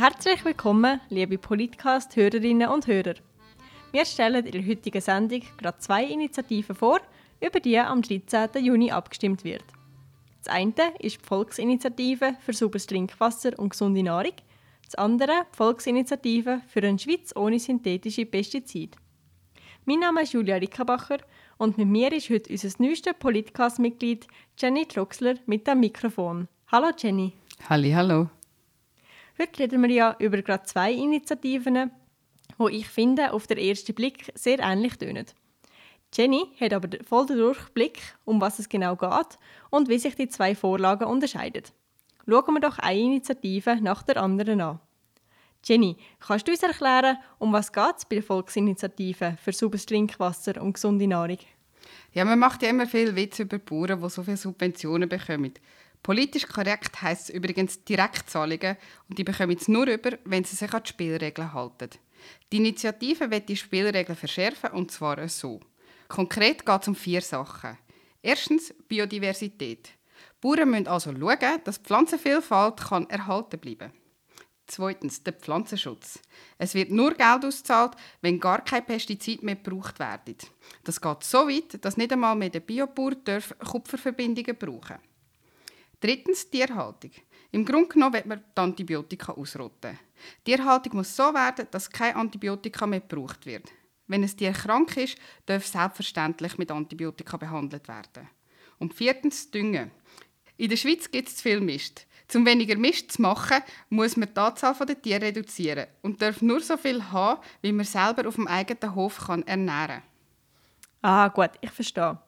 Herzlich willkommen, liebe Politcast-Hörerinnen und Hörer. Wir stellen in der heutigen Sendung gerade zwei Initiativen vor, über die am 13. Juni abgestimmt wird. Das eine ist die Volksinitiative für sauberes Trinkwasser und gesunde Nahrung, das andere die Volksinitiative für eine Schweiz ohne synthetische Pestizide. Mein Name ist Julia Rickenbacher und mit mir ist heute unser neuestes Politcast-Mitglied Jenny Troxler mit dem Mikrofon. Hallo Jenny. Halli, hallo. Heute reden wir ja über gerade zwei Initiativen, die ich finde auf den ersten Blick sehr ähnlich tönen. Jenny hat aber voll den Durchblick, um was es genau geht und wie sich die zwei Vorlagen unterscheiden. Schauen wir doch eine Initiative nach der anderen an. Jenny, kannst du uns erklären, um was geht es bei der Volksinitiative für sauberes Trinkwasser und gesunde Nahrung? Ja, man macht ja immer viel Witz über Bauern, die so viele Subventionen bekommen. Politisch korrekt heisst es übrigens Direktzahlungen und die bekommen es nur über, wenn sie sich an die Spielregeln halten. Die Initiative wird die Spielregeln verschärfen und zwar so. Konkret geht es um vier Sachen. Erstens Biodiversität. Bauern müssen also schauen, dass die Pflanzenvielfalt kann erhalten bleiben Zweitens der Pflanzenschutz. Es wird nur Geld ausgezahlt, wenn gar kein Pestizid mehr gebraucht wird. Das geht so weit, dass nicht einmal mehr der Biobauer Kupferverbindungen brauchen Drittens Tierhaltung. Im Grunde genommen wird man die Antibiotika ausrotten. Die Tierhaltung muss so werden, dass kein Antibiotika mehr gebraucht wird. Wenn ein Tier krank ist, darf selbstverständlich mit Antibiotika behandelt werden. Und viertens Düngen. In der Schweiz gibt es zu viel Mist. Um weniger Mist zu machen, muss man die Anzahl der Tiere reduzieren und darf nur so viel haben, wie man selber auf dem eigenen Hof ernähren kann. Ah, gut, ich verstehe.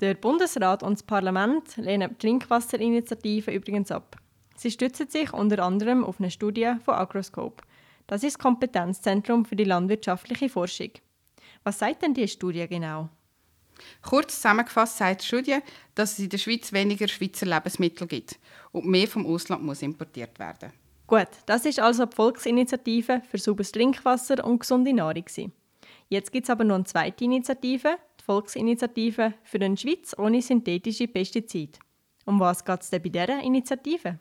Der Bundesrat und das Parlament lehnen die Trinkwasserinitiative übrigens ab. Sie stützen sich unter anderem auf eine Studie von Agroscope. Das ist das Kompetenzzentrum für die landwirtschaftliche Forschung. Was sagt denn die Studie genau? Kurz zusammengefasst sagt die Studie, dass es in der Schweiz weniger Schweizer Lebensmittel gibt und mehr vom Ausland muss importiert werden. Gut, das ist also die Volksinitiative für sauberes Trinkwasser und gesunde Nahrung. Jetzt gibt es aber noch eine zweite Initiative, Volksinitiative für eine Schweiz ohne synthetische Pestizide. Um was geht es denn bei dieser Initiative?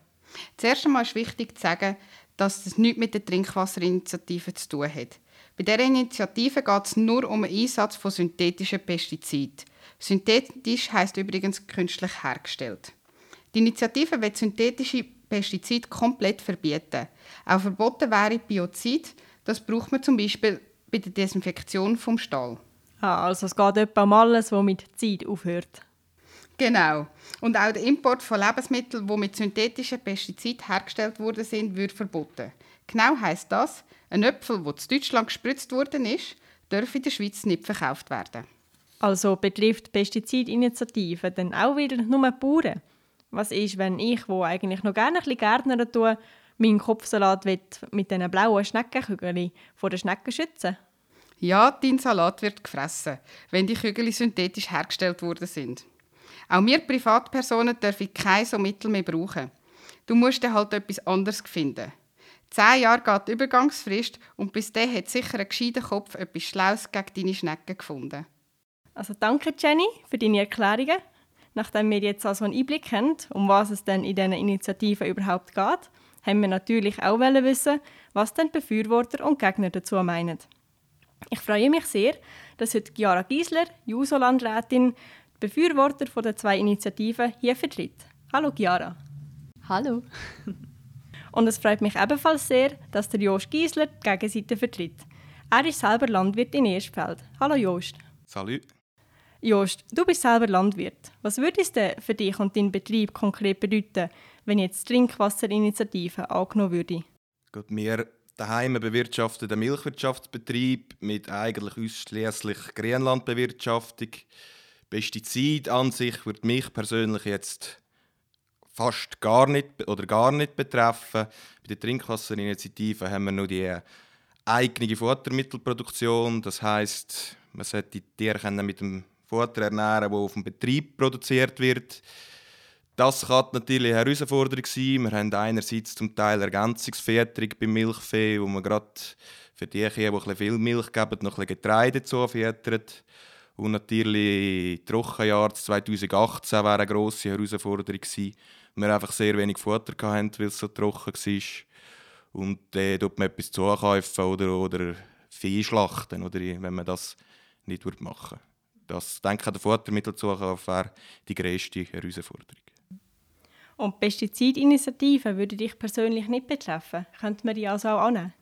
Zuerst einmal ist wichtig zu sagen, dass das nichts mit der Trinkwasserinitiative zu tun hat. Bei dieser Initiative geht es nur um den Einsatz von synthetischen Pestiziden. Synthetisch heißt übrigens künstlich hergestellt. Die Initiative will synthetische Pestizide komplett verbieten. Auch verboten wäre Biozid. Das braucht man zum Beispiel bei der Desinfektion vom Stall. Ah, also es geht etwa um alles, was mit Zeit aufhört. Genau. Und auch der Import von Lebensmitteln, die mit synthetischen Pestiziden hergestellt worden sind, wird verboten. Genau heißt das, ein Äpfel, der in Deutschland gespritzt worden ist, darf in der Schweiz nicht verkauft werden. Also betrifft Pestizidinitiative dann auch wieder nur die Bauern? Was ist, wenn ich, wo eigentlich noch gerne ein bisschen Gärtner tue, meinen Kopfsalat mit diesen blauen Schneckenkügeln vor den Schnecken schützen Ja, dein Salat wird gefressen, wenn die Kügel synthetisch hergestellt worden sind. Auch wir Privatpersonen dürfen keine so Mittel mehr brauchen. Du musst dann halt etwas anderes finden. Zehn Jahre geht die Übergangsfrist und bis dahin hat sicher ein gescheiter Kopf etwas Schlaues gegen deine Schnecken gefunden. Also danke Jenny für deine Erklärungen. Nachdem wir jetzt also einen Einblick haben, um was es denn in diesen Initiativen überhaupt geht, haben wir natürlich auch wissen, was denn Befürworter und Gegner dazu meinen. Ich freue mich sehr, dass heute Chiara Giesler, Juso-Landrätin, die Befürworter der zwei Initiativen hier vertritt. Hallo Chiara. Hallo. Und es freut mich ebenfalls sehr, dass der Jost Giesler die Gegenseite vertritt. Er ist selber Landwirt in Erstfeld. Hallo Jost. Salut. Jost, du bist selber Landwirt. Was würde es denn für dich und deinen Betrieb konkret bedeuten, wenn jetzt die Trinkwasserinitiative angenommen würde? Gut, wir daheim bewirtschaften den Milchwirtschaftsbetrieb mit eigentlich ausschließlich Grünlandbewirtschaftung. Pestizid an sich würde mich persönlich jetzt fast gar nicht oder gar nicht betreffen. Bei der Trinkwasserinitiative haben wir nur die eigene Futtermittelproduktion. Das heißt, man sollte die Tiere mit dem Futter ernähren, das auf dem Betrieb produziert wird. Das kann natürlich eine Herausforderung sein. Wir haben einerseits zum Teil Ergänzungsfütterung beim Milchvieh, wo man gerade für die Kühe, die viel Milch geben, noch ein Getreide zufüttert. Und natürlich Trockenjahr 2018 wäre eine grosse Herausforderung gewesen. Wir einfach sehr wenig Futter hatten, weil es so trocken war. und dann äh, tut man etwas zukaufen oder, oder Vieh schlachten, oder, wenn man das nicht machen würde. Das, denke ich, der Futtermittelzukauf wäre die grösste Herausforderung. Und Pestizidinitiativen würde dich persönlich nicht betreffen? Könnte man die also auch annehmen?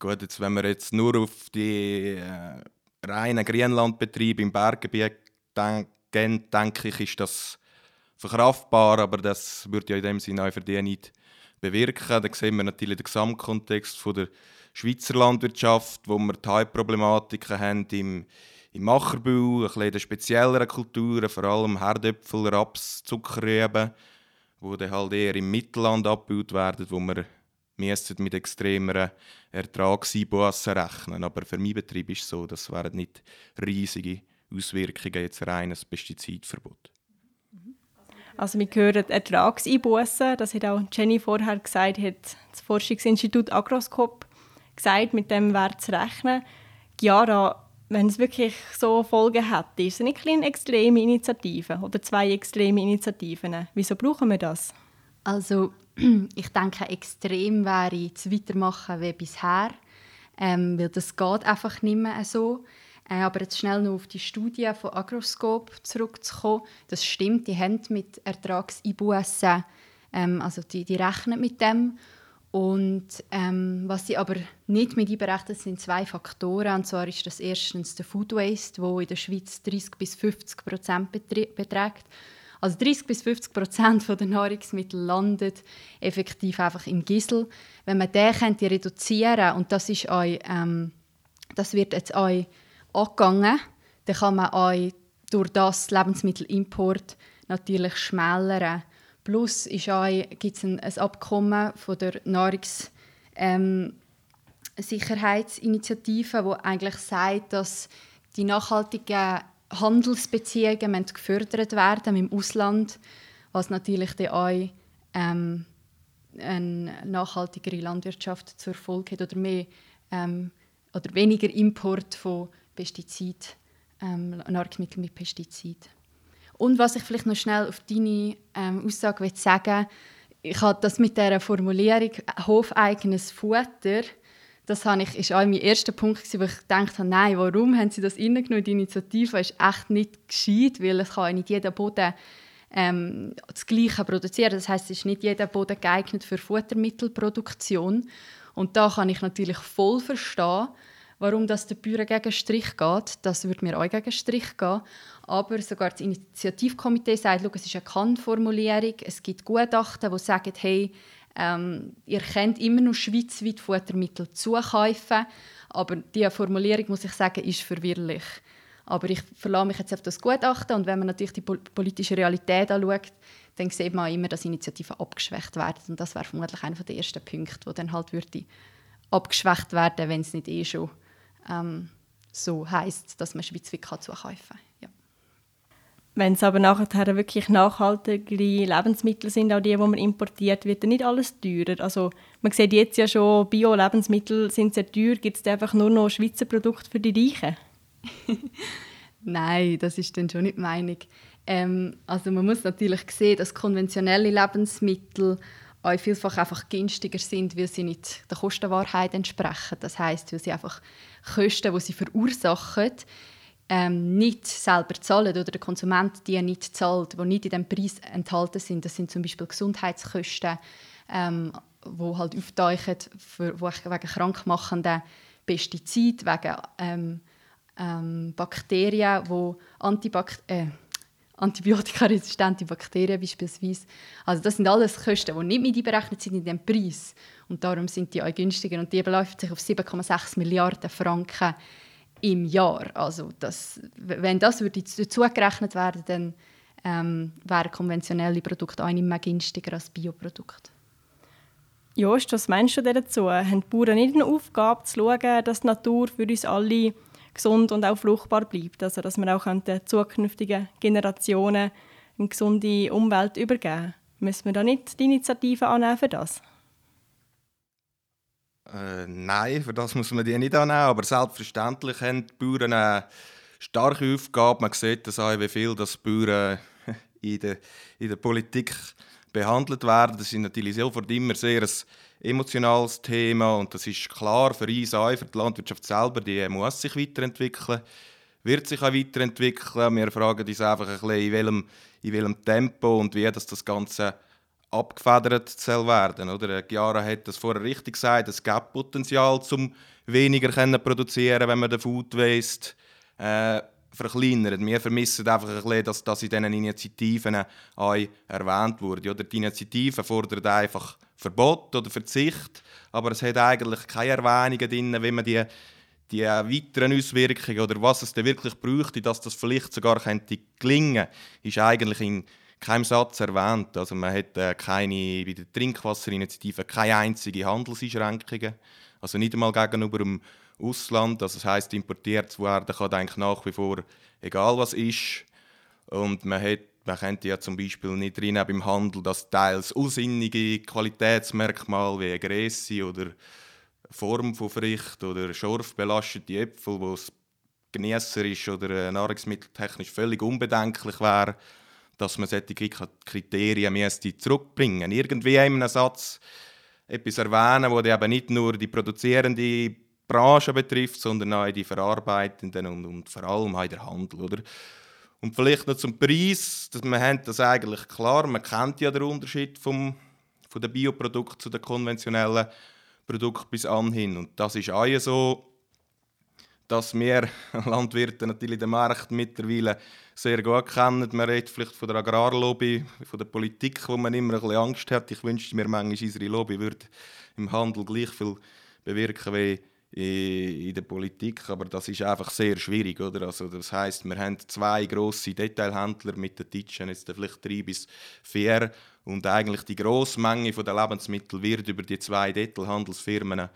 Gut, jetzt, wenn wir jetzt nur auf die äh, reinen Grünlandbetriebe im Berggebiet denken, denke ich, ist das verkraftbar, aber das würde ja in dem Sinne auch für die nicht bewirken. Da sehen wir natürlich den Gesamtkontext von der Schweizer Landwirtschaft, wo wir die Hauptproblematiken haben im, im Macherbau, ein bisschen spezielleren Kulturen, vor allem Herdöpfel, Raps, Zuckerrüben, wo dann halt eher im Mittelland abgebaut werden, wo wir mit extremeren Ertragseinbußen rechnen. Aber für meinen Betrieb ist es so, das wären nicht riesige Auswirkungen, jetzt rein ein Pestizidverbot. Also wir hören Ertragseinbußen, das hat auch Jenny vorher gesagt, hat das Forschungsinstitut Agroscope gesagt, mit dem Wert zu rechnen. Chiara, wenn es wirklich so Folgen hätte, ist es nicht eine extreme Initiative oder zwei extreme Initiativen. Wieso brauchen wir das? Also ich denke, extrem wäre zu weitermachen wie bisher, ähm, weil das geht einfach nicht mehr so. Äh, aber jetzt schnell noch auf die Studie von Agroscope zurückzukommen. Das stimmt, die haben mit Ertragseinbußen, ähm, also die, die rechnen mit dem. Und ähm, was sie aber nicht mit einberechnet, sind zwei Faktoren. Und zwar ist das erstens der Food Waste, wo in der Schweiz 30 bis 50 Prozent beträgt. Also 30 bis 50 Prozent der Nahrungsmittel landet effektiv einfach im Gisel. Wenn man den könnte reduzieren und das ist euch, ähm, das wird jetzt euch angegangen, dann kann man euch durch das Lebensmittelimport natürlich schmälern. Plus gibt es ein, ein, Abkommen von der Nahrungssicherheitsinitiative, ähm, wo eigentlich sagt, dass die nachhaltigen Handelsbeziehungen gefördert werden mit dem Ausland, was natürlich dann auch ähm, eine nachhaltigere Landwirtschaft zur Folge hat oder mehr ähm, oder weniger Import von Pestizid, ähm, Nahrungsmitteln mit Pestizid. Und was ich vielleicht noch schnell auf deine ähm, Aussage sagen will, ich habe das mit der Formulierung hofeigenes Futter das habe auch mein erster Punkt, wo ich gedacht habe, nein, warum haben sie das reingenommen? Die Initiative ist echt nicht gescheit, weil es kann nicht jeder Boden ähm, das Gleiche produzieren. Das heißt, es ist nicht jeder Boden geeignet für Futtermittelproduktion. Und da kann ich natürlich voll verstehen, warum das der Bauern gegen Strich geht. Das würde mir auch gegen Strich gehen. Aber sogar das Initiativkomitee sagt, es ist eine Kann-Formulierung. Es gibt Gutachten, die sagen, hey, ähm, ihr könnt immer noch schweizweit Futtermittel zukaufen, aber die Formulierung, muss ich sagen, ist verwirrlich. Aber ich verlasse mich jetzt auf das Gutachten und wenn man natürlich die politische Realität anschaut, dann sieht man immer, dass Initiativen abgeschwächt werden. Und das wäre vermutlich einer der ersten Punkte, wo dann halt würde abgeschwächt werden, wenn es nicht eh schon ähm, so heißt, dass man schweizweit zukaufen kann. Ja. Wenn es aber nachher wirklich nachhaltige Lebensmittel sind, auch die, die man importiert, wird dann nicht alles teurer. Also man sieht jetzt ja schon, Bio-Lebensmittel sind sehr teuer. Gibt es einfach nur noch Schweizer Produkte für die Reichen? Nein, das ist dann schon nicht die Meinung. Ähm, also man muss natürlich sehen, dass konventionelle Lebensmittel auch vielfach einfach günstiger sind, weil sie nicht der Kostenwahrheit entsprechen. Das heißt, weil sie einfach Kosten, die sie verursachen, ähm, nicht selber zahlen oder der Konsument die nicht zahlt, die nicht in dem Preis enthalten sind. Das sind zum Beispiel Gesundheitskosten, ähm, wo halt auftauchen für, wegen krankmachenden Pestiziden, wegen ähm, ähm, Bakterien, wo Antibakt äh, antibiotikaresistente Bakterien beispielsweise. Also das sind alles Kosten, die nicht mit einberechnet sind in dem Preis und darum sind die auch günstiger und die beläuft sich auf 7,6 Milliarden Franken im Jahr. Also das, wenn das würde dazugerechnet werden, dann ähm, wären konventionelle Produkte auch nicht mehr günstiger als Bioprodukte. Jost, was meinst du dazu? Haben die Bauern nicht eine Aufgabe, zu schauen, dass die Natur für uns alle gesund und auch fruchtbar bleibt? Also, dass wir auch den zukünftigen Generationen eine gesunde Umwelt übergeben Müssen wir da nicht die Initiative annehmen für das? Äh, nein, für das muss man die nicht annehmen. Aber selbstverständlich haben die Bauern eine starke Aufgabe. Man sieht das auch, wie viel das Bauern in der, in der Politik behandelt werden. Das ist natürlich sofort immer sehr ein emotionales Thema und das ist klar für uns auch, für die Landwirtschaft selber, die muss sich weiterentwickeln, wird sich auch weiterentwickeln. Wir fragen uns einfach ein bisschen, in welchem, in welchem Tempo und wie das, das Ganze abgefedert soll werden. Oder? Chiara hat das vorher richtig gesagt, es gibt Potenzial, um weniger produzieren, wenn man den Food Waste äh, verkleinert. Wir vermissen einfach ein bisschen, dass das in diesen Initiativen auch erwähnt wurde. Oder die Initiative fordert einfach Verbot oder Verzicht, aber es hat eigentlich keine Erwähnungen drin, wie man die, die weiteren Auswirkungen oder was es denn wirklich bräuchte, dass das vielleicht sogar könnte gelingen, ist eigentlich in keinem Satz erwähnt. Also man hat äh, keine, bei der Trinkwasserinitiative keine einzige Handelseinschränkungen, also nicht einmal gegenüber dem Ausland. Also das heißt, importiert zu werden kann eigentlich nach wie vor egal was ist. Und man, hat, man könnte ja zum Beispiel nicht rein beim Handel, dass teils unsinnige Qualitätsmerkmale wie Größe oder Form von Frucht oder schorfbelastete Äpfel, wo es genießerisch oder äh, nahrungsmitteltechnisch völlig unbedenklich wäre, dass man solche Kriterien zurückbringen müsste. Irgendwie in einem Satz etwas erwähnen, wo eben nicht nur die produzierende Branche betrifft, sondern auch die verarbeitenden und, und vor allem auch der Handel. Oder? Und vielleicht noch zum Preis, dass man haben das eigentlich klar, man kennt ja den Unterschied vom, von den Bioprodukten zu den konventionellen Produkten bis anhin. Und das ist auch so, dass wir Landwirte natürlich den Markt mittlerweile sehr gut kennen. Man redet vielleicht von der Agrarlobby, von der Politik, wo man immer ein bisschen Angst hat. Ich wünschte mir manchmal, unsere Lobby würde im Handel gleich viel bewirken wie in der Politik, aber das ist einfach sehr schwierig, oder? Also das heißt, wir haben zwei große Detailhändler mit den Titschen, jetzt vielleicht drei bis vier, und eigentlich die grosse Menge der Lebensmittel wird über die zwei Detailhandelsfirmen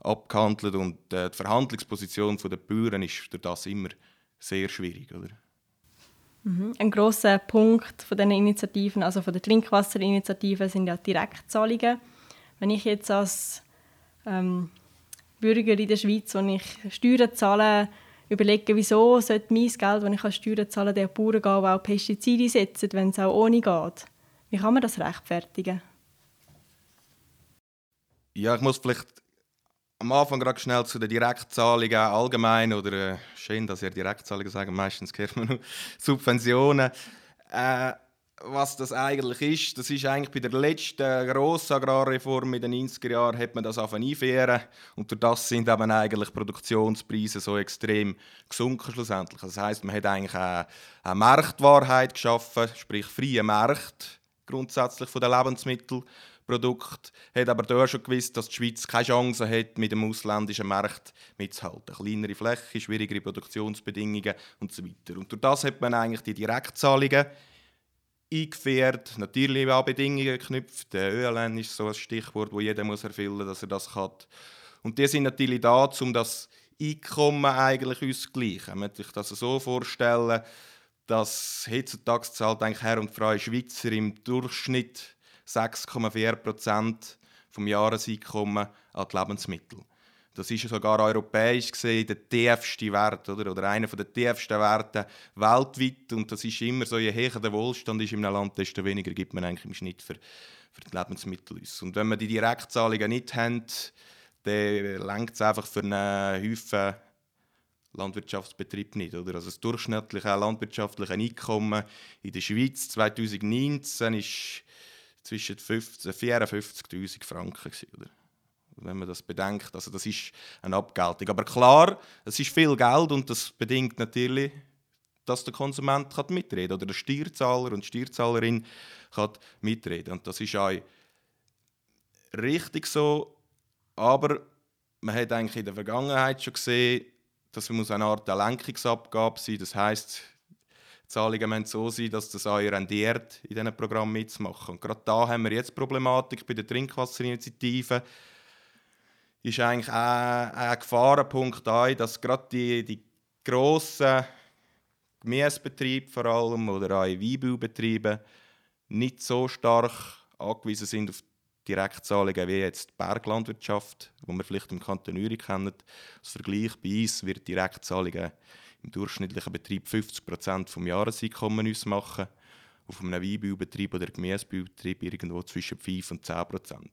abgehandelt und äh, die Verhandlungsposition der Bauern ist durch das immer sehr schwierig, oder? Mhm. Ein großer Punkt von den Initiativen, also von der Trinkwasserinitiative, sind ja Direktzahlungen. Wenn ich jetzt als ähm, Bürger in der Schweiz, wenn ich Steuern zahle, überlege, wieso sollte mein Geld, wenn ich als Steuern zahle, der Bauern gehen, der auch Pestizide setzt, wenn es auch ohne geht. Wie kann man das rechtfertigen? Ja, ich muss vielleicht am Anfang gerade schnell zu den Direktzahlungen allgemein oder äh, schön, dass ihr Direktzahlungen sagen, meistens hört man nur Subventionen. Äh, was das eigentlich ist. Das ist eigentlich bei der letzten grossen Agrarreform in den 90er Jahren hat man das einführen und durch das sind eben eigentlich Produktionspreise so extrem gesunken schlussendlich. Das heißt, man hat eigentlich eine, eine Marktwahrheit geschaffen, sprich freie Markt grundsätzlich von den Lebensmittelprodukten, hat aber da schon gewusst, dass die Schweiz keine Chance hat, mit dem ausländischen Markt mitzuhalten. Kleinere Fläche, schwierigere Produktionsbedingungen und so weiter. Und durch das hat man eigentlich die Direktzahlungen eingeführt, natürlich auch Bedingungen geknüpft. Der ÖLN ist so ein Stichwort, wo jeder muss erfüllen muss, dass er das kann. Und die sind natürlich da, um das Einkommen eigentlich auszugleichen. Man muss sich das so vorstellen, dass heutzutage zahlt eigentlich Herr und Frau Schweizer im Durchschnitt 6,4 Prozent vom Jahreseinkommen an die Lebensmittel. Das ist sogar europäisch gesehen der tiefste Wert oder, oder einer der tiefsten Werte weltweit. Und das ist immer so, je höher der Wohlstand ist in einem Land, desto weniger gibt man eigentlich im Schnitt für, für die Lebensmittel aus. Und wenn man die Direktzahlungen nicht hat, dann lenkt es einfach für einen Haufen Landwirtschaftsbetrieb nicht. Oder? Also das durchschnittliche landwirtschaftliche Einkommen in der Schweiz 2019 ist zwischen 54'000 Franken. Oder? Wenn man das bedenkt. Also das ist eine Abgeltung. Aber klar, es ist viel Geld und das bedingt natürlich, dass der Konsument kann mitreden kann oder der Steuerzahler und die Steuerzahlerin kann mitreden. Und das ist auch richtig so, aber man hat eigentlich in der Vergangenheit schon gesehen, dass es eine Art Lenkungsabgabe sein Das heißt, Zahlungen müssen so sein, dass das auch rendiert, in diesen Programmen mitzumachen. Und gerade da haben wir jetzt Problematik bei der Trinkwasserinitiative ist eigentlich ein, ein Gefahrenpunkt, auch, dass gerade die, die grossen Gemüsebetriebe vor allem oder auch Weinbaubetriebe nicht so stark angewiesen sind auf Direktzahlungen wie jetzt die Berglandwirtschaft, wo wir vielleicht im Kanton Uri kennen. Als Vergleich bei uns wird Direktzahlungen im durchschnittlichen Betrieb 50 Prozent vom Jahreseinkommen ausmachen. auf einem Weinbaubetrieb oder Gemüsebaubetrieb irgendwo zwischen 5 und 10 Prozent.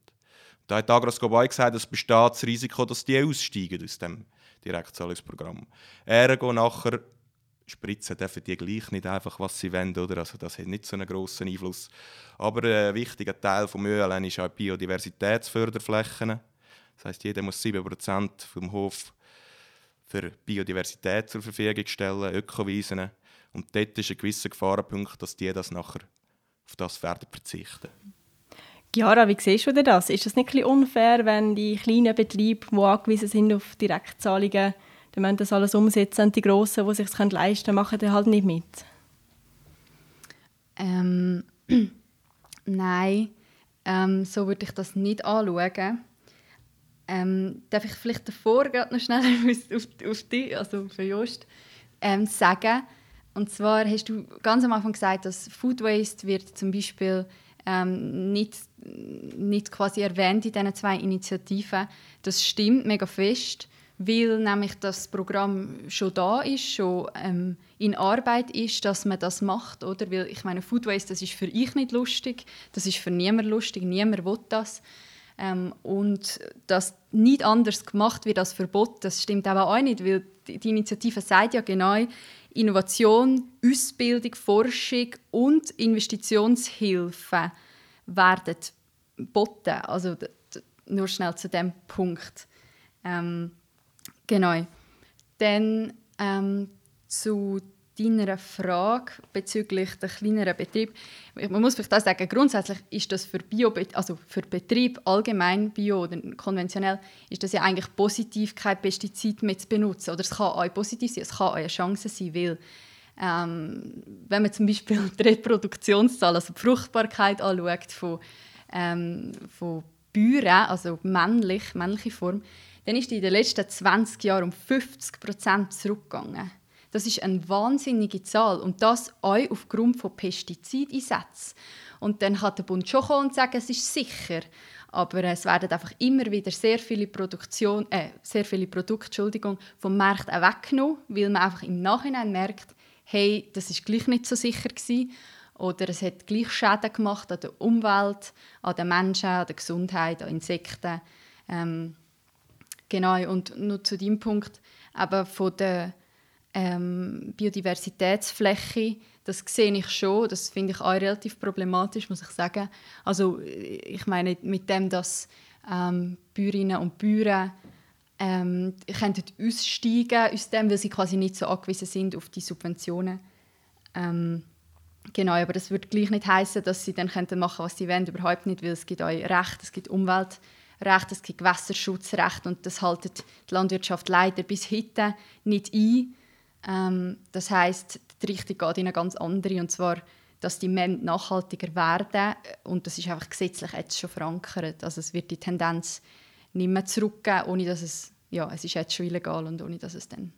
Da hat Agroscope gesagt, es besteht das Risiko, dass die aussteigen aus dem Direktzahlungsprogramm. Ergo nachher spritzen dürfen die gleich nicht einfach, was sie wollen. Oder? Also das hat nicht so einen grossen Einfluss. Aber ein wichtiger Teil des ÖLN ist auch Biodiversitätsförderflächen. Das heisst, jeder muss 7% vom Hof für Biodiversität zur Verfügung stellen, Ökowiesen. Und dort ist ein gewisser Gefahrenpunkt, dass die das nachher auf das werden verzichten. Chiara, wie siehst du das? Ist es nicht ein unfair, wenn die kleinen Betriebe, die angewiesen sind auf Direktzahlungen, dann müssen das alles umsetzen und die Grossen, die sich es leisten können, machen dann halt nicht mit? Ähm, nein, ähm, so würde ich das nicht anschauen. Ähm, darf ich vielleicht davor gerade noch schnell auf, auf dich, also für Jost, ähm, sagen. Und zwar hast du ganz am Anfang gesagt, dass Food Waste wird zum Beispiel ähm, nicht, nicht quasi erwähnt in diesen zwei Initiativen. Das stimmt mega fest, weil nämlich das Programm schon da ist, schon ähm, in Arbeit ist, dass man das macht, oder? Weil ich meine, Food Waste, das ist für ich nicht lustig, das ist für niemand lustig, niemand will das. Ähm, und dass nicht anders gemacht wird als Verbot, das stimmt aber auch nicht, weil die Initiative sagt ja genau, Innovation, Ausbildung, Forschung und Investitionshilfe werden geboten. Also nur schnell zu dem Punkt. Ähm, genau. Dann ähm, zu deiner Frage bezüglich der kleineren Betriebe. Man muss vielleicht auch sagen, grundsätzlich ist das für Bio, also für Betrieb allgemein Bio oder konventionell, ist das ja eigentlich positiv, kein Pestizid mehr zu benutzen. Oder es kann auch positiv sein, es kann auch eine Chance sein, weil ähm, wenn man zum Beispiel die Reproduktionszahl, also die Fruchtbarkeit anschaut von, ähm, von Bäueren, also männlich, männliche Form, dann ist die in den letzten 20 Jahren um 50 Prozent zurückgegangen. Das ist eine wahnsinnige Zahl und das auch aufgrund von Pestizideinsätzen. Und dann kann der Bund schon und sagen, es ist sicher. Aber es werden einfach immer wieder sehr viele, Produktion, äh, sehr viele Produkte Entschuldigung, vom Markt auch weggenommen, weil man einfach im Nachhinein merkt, hey, das ist gleich nicht so sicher gewesen. Oder es hat gleich Schäden gemacht an der Umwelt, an den Menschen, an der Gesundheit, an Insekten. Ähm, genau, und nur zu dem Punkt, aber von der ähm, Biodiversitätsfläche, das sehe ich schon, das finde ich auch relativ problematisch, muss ich sagen. Also ich meine mit dem, dass ähm, Bäuerinnen und Bauern ähm, könnten aussteigen aus dem, weil sie quasi nicht so angewiesen sind auf die Subventionen. Ähm, genau, aber das würde gleich nicht heißen, dass sie dann könnten machen, was sie wollen, überhaupt nicht, weil es gibt auch Recht, es gibt Umweltrecht, es gibt Gewässerschutzrecht und das haltet die Landwirtschaft leider bis heute nicht ein. Ähm, das heißt, die Richtung geht in eine ganz andere und zwar, dass die Männer nachhaltiger werden und das ist einfach gesetzlich jetzt schon verankert. Also es wird die Tendenz nicht mehr zurückgeben, ohne dass es, ja, es ist jetzt schon illegal und ohne dass es dann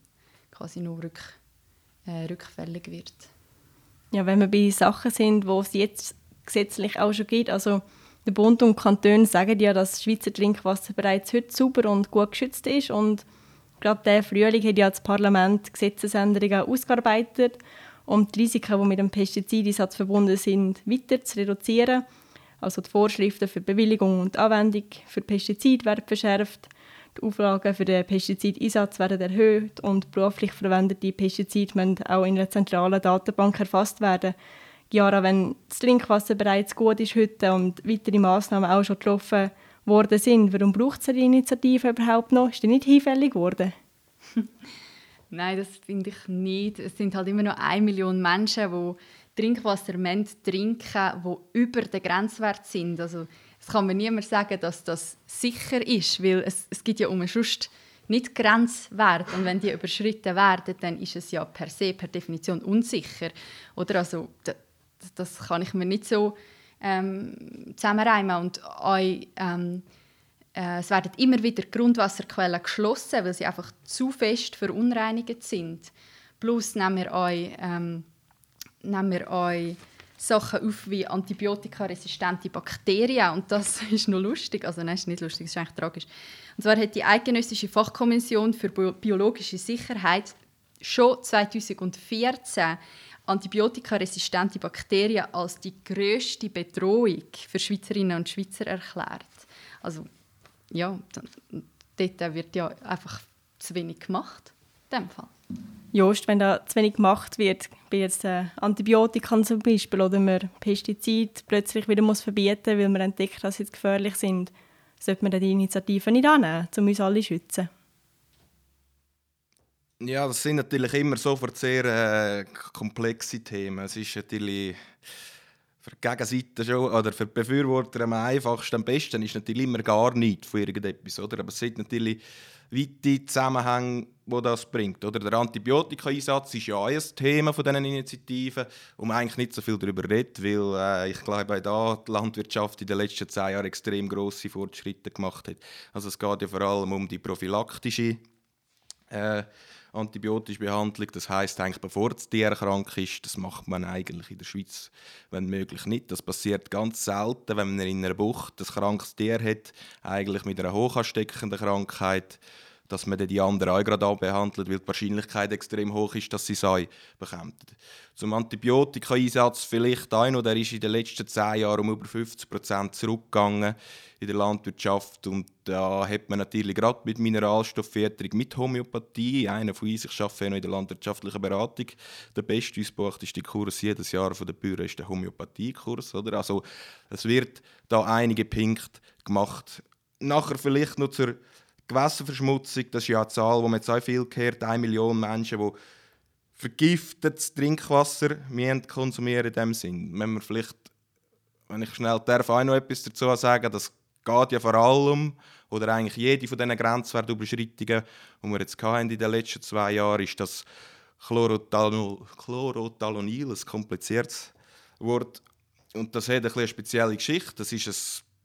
quasi nur rück, äh, rückfällig wird. Ja, wenn wir bei Sachen sind, wo es jetzt gesetzlich auch schon gibt, also der Bund und die Kantone sagen ja, dass Schweizer Trinkwasser bereits heute sauber und gut geschützt ist und Gerade diesen Frühling hat ja das Parlament Gesetzesänderungen ausgearbeitet, um die Risiken, die mit dem Pestizideinsatz verbunden sind, weiter zu reduzieren. Also die Vorschriften für Bewilligung und Anwendung für Pestizide werden verschärft, die Auflagen für den Pestizideinsatz werden erhöht und beruflich verwendete Pestizide müssen auch in einer zentralen Datenbank erfasst werden. Jahre, wenn das Trinkwasser bereits gut ist heute und weitere Massnahmen auch schon getroffen worden sind. Warum braucht es die Initiative überhaupt noch? Ist die nicht hinfällig geworden? Nein, das finde ich nicht. Es sind halt immer noch eine Million Menschen, die Trinkwasser trinken, die über den Grenzwert sind. Also es kann mir niemand sagen, dass das sicher ist, weil es, es gibt ja um sonst nicht Grenzwert und wenn die überschritten werden, dann ist es ja per se, per Definition unsicher. Oder also das, das kann ich mir nicht so ähm, zusammenreimen. Und auch, ähm, äh, es werden immer wieder Grundwasserquellen geschlossen, weil sie einfach zu fest verunreinigt sind. Plus nehmen wir auch, ähm, nehmen wir auch Sachen auf wie antibiotikaresistente Bakterien. Und das ist noch lustig. Also nein, ist nicht lustig, das ist eigentlich tragisch. Und zwar hat die Eidgenössische Fachkommission für biologische Sicherheit schon 2014 antibiotikaresistente Bakterien als die größte Bedrohung für Schweizerinnen und Schweizer erklärt. Also ja, dort wird ja einfach zu wenig gemacht. In dem Fall. Jost, wenn da zu wenig gemacht wird, bei jetzt äh, Antibiotika zum Beispiel oder man Pestizide plötzlich wieder muss verbieten, weil man entdeckt, dass sie gefährlich sind, sollte man dann die Initiative nicht annehmen, um uns alle zu schützen? Ja, das sind natürlich immer sofort sehr äh, komplexe Themen. Es ist natürlich für die Gegenseite schon, oder für die Befürworter am einfachsten, am besten ist natürlich immer gar nichts von irgendetwas. Oder? Aber es sind natürlich weite Zusammenhänge, die das bringt. Oder? Der Antibiotika-Einsatz ist ja ein Thema von diesen Initiativen, man eigentlich nicht so viel darüber redet, weil äh, ich glaube, da die Landwirtschaft in den letzten zehn Jahren extrem grosse Fortschritte gemacht hat. Also es geht ja vor allem um die prophylaktische äh, antibiotische Behandlung. Das heißt eigentlich, bevor das Tier krank ist, das macht man eigentlich in der Schweiz, wenn möglich nicht. Das passiert ganz selten, wenn man in einer Bucht ein krankes Tier hat, eigentlich mit einer hoch ansteckenden Krankheit dass man die anderen auch gerade behandelt, weil die Wahrscheinlichkeit extrem hoch ist, dass sie es bekommen. Zum Antibiotika-Einsatz vielleicht auch noch, der ist in den letzten zehn Jahren um über 50 Prozent zurückgegangen in der Landwirtschaft und da hat man natürlich gerade mit Mineralstofffütterung, mit Homöopathie, einer von uns, ich arbeite noch in der landwirtschaftlichen Beratung, der beste ausbeachteste Kurs jedes Jahr von den Bürgern ist der Homöopathiekurs, oder? Also es wird da einige Punkte gemacht. Nachher vielleicht noch zur Gewässerverschmutzung, das ist ja eine Zahl, die man jetzt auch viel gehört, eine Million Menschen, die vergiftetes Trinkwasser konsumieren in dem Sinn. Wenn, wir vielleicht, wenn ich schnell darf, auch noch etwas dazu sagen, das geht ja vor allem, oder eigentlich jede von diesen Grenzwertüberschreitungen, die wir jetzt in den letzten zwei Jahren, ist das Chlorothalonil ein kompliziertes Wort. Und das hat eine spezielle Geschichte. Das ist ein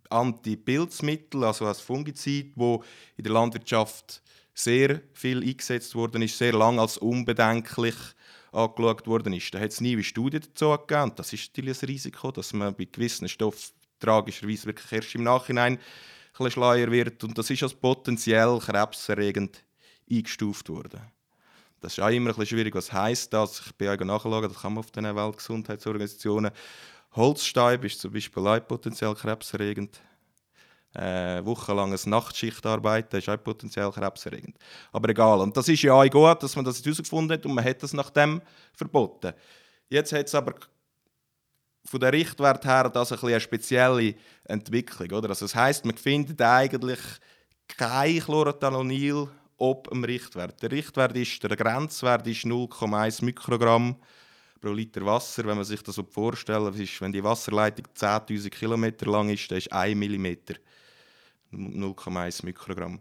Antipilzmittel, also als Fungizid, wo in der Landwirtschaft sehr viel eingesetzt worden ist, sehr lange als unbedenklich angeschaut worden ist. Da hat es nie Studien dazu gegeben. Das ist natürlich ein Risiko, dass man bei gewissen Stoffen tragischerweise wirklich erst im Nachhinein ein schleier wird. Und das ist als potenziell krebserregend eingestuft worden. Das ist auch immer ein bisschen schwierig. Was heisst das? Ich bin ja nachschauen, das kann man auf den Weltgesundheitsorganisationen. Holzstein ist zum Beispiel auch potenziell krebserregend. Äh, wochenlanges Nachtschichtarbeiten ist auch potenziell krebserregend. Aber egal. Und das ist ja auch gut, dass man das herausgefunden hat und man hat das nach dem verboten. Jetzt hat es aber von der Richtwert her das ein eine spezielle Entwicklung. Oder? Also das heißt, man findet eigentlich kein Chlorothalonil ob dem Richtwert. Der Richtwert ist, der Grenzwert ist 0,1 Mikrogramm pro Liter Wasser. Wenn man sich das so vorstellt, ist, wenn die Wasserleitung 10.000 km lang ist, dann ist 1 mm 0,1 Mikrogramm.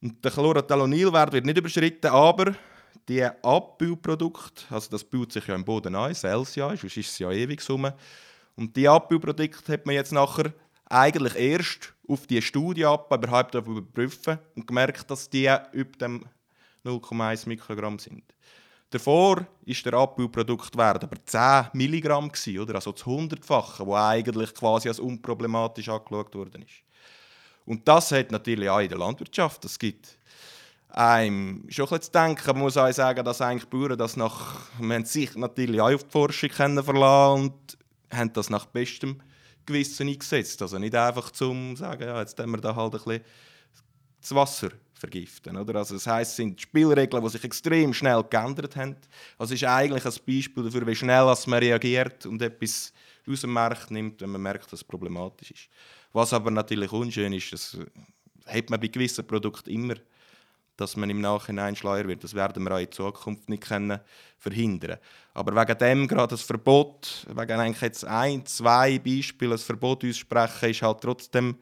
Und der Chlorothalonilwert wird nicht überschritten, aber die Abbauprodukte, also das baut sich ja im Boden ein, Celsius, sonst ist es ja ewig rum. Und die Abbauprodukte hat man jetzt nachher eigentlich erst auf die Studie ab, überhaupt überprüfen und gemerkt, dass die über dem 0,1 Mikrogramm sind. Davor war der Abbauproduktwert aber 10 Milligramm, oder? also das Hundertfache, wo eigentlich quasi als unproblematisch angeschaut worden ist. Und das hat natürlich auch in der Landwirtschaft, das gibt einem schon ein zu denken. Man muss auch sagen, dass eigentlich Bauern das nach, man sich natürlich auch auf die Forschung verlassen und haben das nach bestem Gewissen eingesetzt. Also nicht einfach zum sagen, ja, jetzt haben wir da halt ein bisschen das Wasser vergiften. Oder? Also das heißt, es sind Spielregeln, die sich extrem schnell geändert haben. Also es ist eigentlich ein Beispiel dafür, wie schnell man reagiert und etwas aus dem Markt nimmt, wenn man merkt, dass es problematisch ist. Was aber natürlich unschön ist, das hat man bei gewissen Produkten immer, dass man im Nachhinein schleier wird. Das werden wir auch in Zukunft nicht können verhindern. Aber wegen dem gerade das Verbot, wegen eigentlich jetzt ein, zwei Beispiele, das Verbot aussprechen, ist halt trotzdem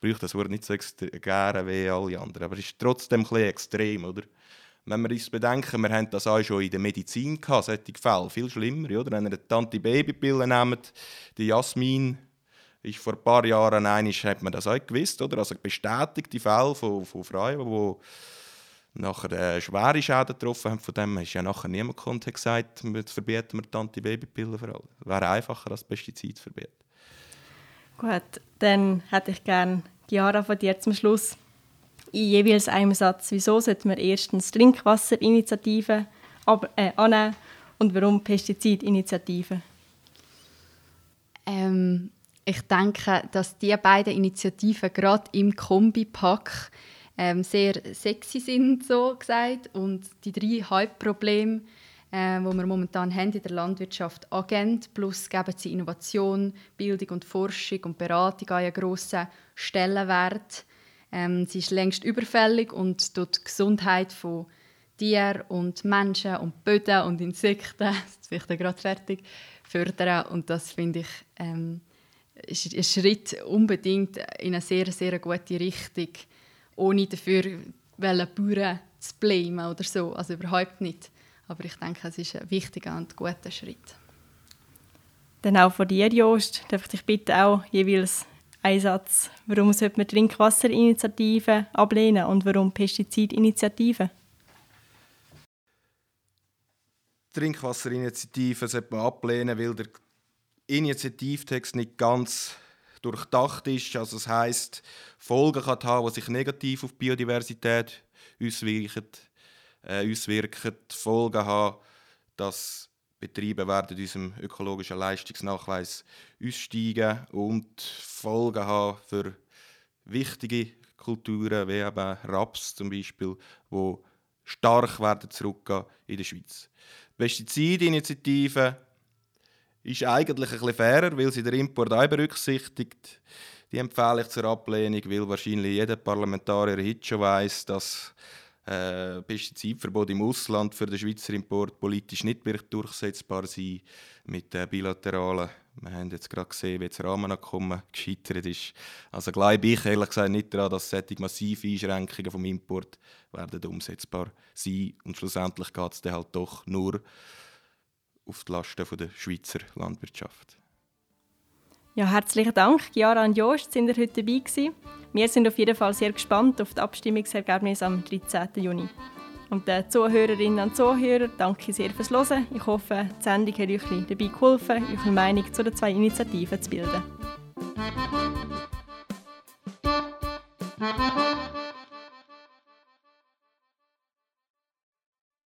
brauche das Wort nicht so gerne wie alle anderen, aber es ist trotzdem ein extrem, oder? Wenn wir uns bedenken, wir haben das auch schon in der Medizin gehabt, solche Fälle, viel schlimmer, oder? Wenn ihr die Antibabypille nehmt, die Jasmin, ist vor ein paar Jahren einmal, hat man das auch gewusst, oder? Also bestätigte Fälle von, von Frauen, die nachher äh, schwere Schäden getroffen haben. Von dem ist ja nachher niemand konnte gesagt, jetzt verbieten wir die Antibabypille für alle. Wäre einfacher als Pestizid verbieten. Gut, dann hätte ich gerne, Chiara, von dir zum Schluss in jeweils einem Satz, wieso sollten wir erstens Trinkwasserinitiativen äh, annehmen und warum Pestizidinitiativen? Ähm, ich denke, dass die beiden Initiativen gerade im Kombipack ähm, sehr sexy sind, so gesagt. Und die drei Hauptprobleme, äh, die wir momentan haben in der Landwirtschaft, Agent plus geben sie Innovation, Bildung und Forschung und Beratung einen grossen Stellenwert. Ähm, sie ist längst überfällig und tut die Gesundheit von Tieren und Menschen und Böden und Insekten, das bin gerade fertig, fördern. Und das finde ich ähm, ist ein Schritt unbedingt in eine sehr, sehr gute Richtung, ohne dafür Bauern zu blamen oder so. Also überhaupt nicht. Aber ich denke, es ist ein wichtiger und guter Schritt. Dann auch von dir, Jost, darf ich dich bitte auch jeweils einen Satz. Warum sollte man Trinkwasserinitiativen ablehnen und warum Pestizidinitiativen? Trinkwasserinitiativen sollte man ablehnen, weil der Initiativtext nicht ganz durchdacht ist. Also das heisst, Folgen kann haben, die sich negativ auf die Biodiversität auswirken. Äh, auswirken. Folgen haben, dass Betriebe werden unserem ökologischen Leistungsnachweis aussteigen und Folgen haben für wichtige Kulturen, wie eben Raps zum Beispiel, wo stark werden zurückgehen in der Schweiz. Pestizidinitiative ist eigentlich ein bisschen fairer, weil sie den Import auch berücksichtigt. Die empfehle ich zur Ablehnung, weil wahrscheinlich jeder Parlamentarier heute schon weiss, dass äh, Pestizidverbot im Ausland für den Schweizer Import politisch nicht wird durchsetzbar sein mit den bilateralen. Wir haben jetzt gerade gesehen, wie das Rahmenabkommen gescheitert ist. Also glaube ich ehrlich gesagt nicht daran, dass solche massive Einschränkungen vom Import werden umsetzbar sein und schlussendlich geht es dann halt doch nur auf die Lasten der Schweizer Landwirtschaft. Ja, herzlichen Dank, Chiara und Jost, sind ihr heute dabei gewesen. Wir sind auf jeden Fall sehr gespannt auf das Abstimmungsergebnis am 13. Juni. Und den Zuhörerinnen und Zuhörern danke sehr fürs Hören. Ich hoffe, die Sendung hat euch dabei geholfen, eure Meinung zu den zwei Initiativen zu bilden.